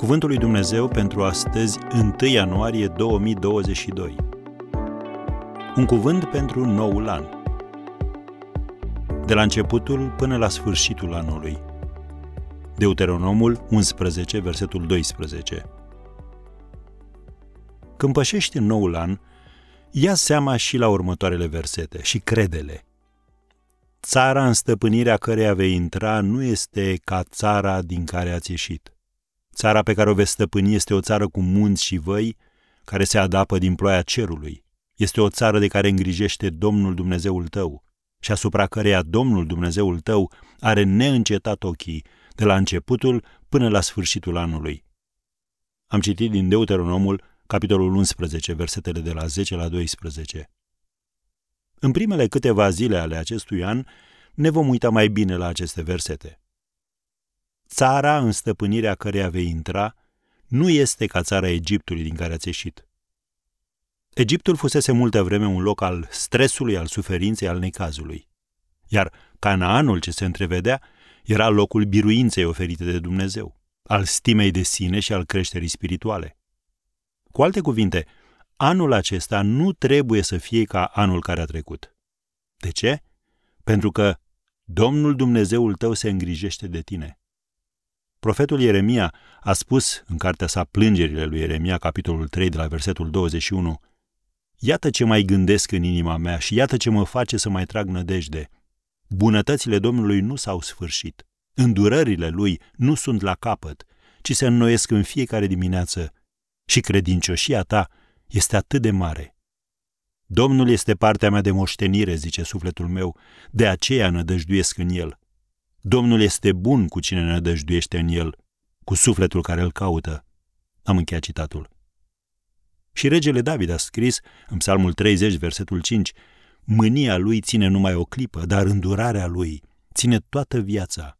Cuvântul lui Dumnezeu pentru astăzi, 1 ianuarie 2022. Un cuvânt pentru noul an. De la începutul până la sfârșitul anului. Deuteronomul 11, versetul 12. Când pășești în noul an, ia seama și la următoarele versete și credele. Țara în stăpânirea căreia vei intra nu este ca țara din care ați ieșit. Țara pe care o veți stăpâni este o țară cu munți și văi, care se adapă din ploaia cerului. Este o țară de care îngrijește Domnul Dumnezeul tău și asupra căreia Domnul Dumnezeul tău are neîncetat ochii, de la începutul până la sfârșitul anului. Am citit din Deuteronomul, capitolul 11, versetele de la 10 la 12. În primele câteva zile ale acestui an ne vom uita mai bine la aceste versete. Țara în stăpânirea căreia vei intra nu este ca țara Egiptului din care ați ieșit. Egiptul fusese multă vreme un loc al stresului, al suferinței, al necazului. Iar Canaanul ce se întrevedea era locul biruinței oferite de Dumnezeu, al stimei de sine și al creșterii spirituale. Cu alte cuvinte, anul acesta nu trebuie să fie ca anul care a trecut. De ce? Pentru că Domnul Dumnezeul tău se îngrijește de tine. Profetul Ieremia a spus în cartea sa Plângerile lui Ieremia, capitolul 3, de la versetul 21, Iată ce mai gândesc în inima mea și iată ce mă face să mai trag nădejde. Bunătățile Domnului nu s-au sfârșit. Îndurările Lui nu sunt la capăt, ci se înnoiesc în fiecare dimineață. Și credincioșia ta este atât de mare. Domnul este partea mea de moștenire, zice sufletul meu, de aceea nădăjduiesc în El. Domnul este bun cu cine nădăjduiește în El, cu sufletul care îl caută. Am încheiat citatul. Și regele David a scris, în psalmul 30, versetul 5, Mânia lui ține numai o clipă, dar îndurarea lui ține toată viața.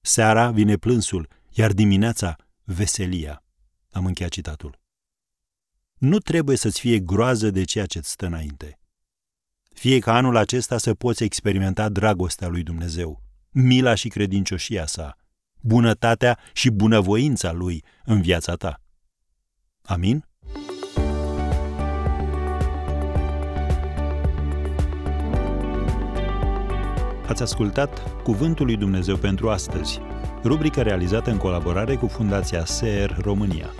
Seara vine plânsul, iar dimineața veselia. Am încheiat citatul. Nu trebuie să-ți fie groază de ceea ce-ți stă înainte. Fie ca anul acesta să poți experimenta dragostea lui Dumnezeu, mila și credincioșia sa, bunătatea și bunăvoința lui în viața ta. Amin? Ați ascultat Cuvântul lui Dumnezeu pentru astăzi, rubrica realizată în colaborare cu Fundația SER România.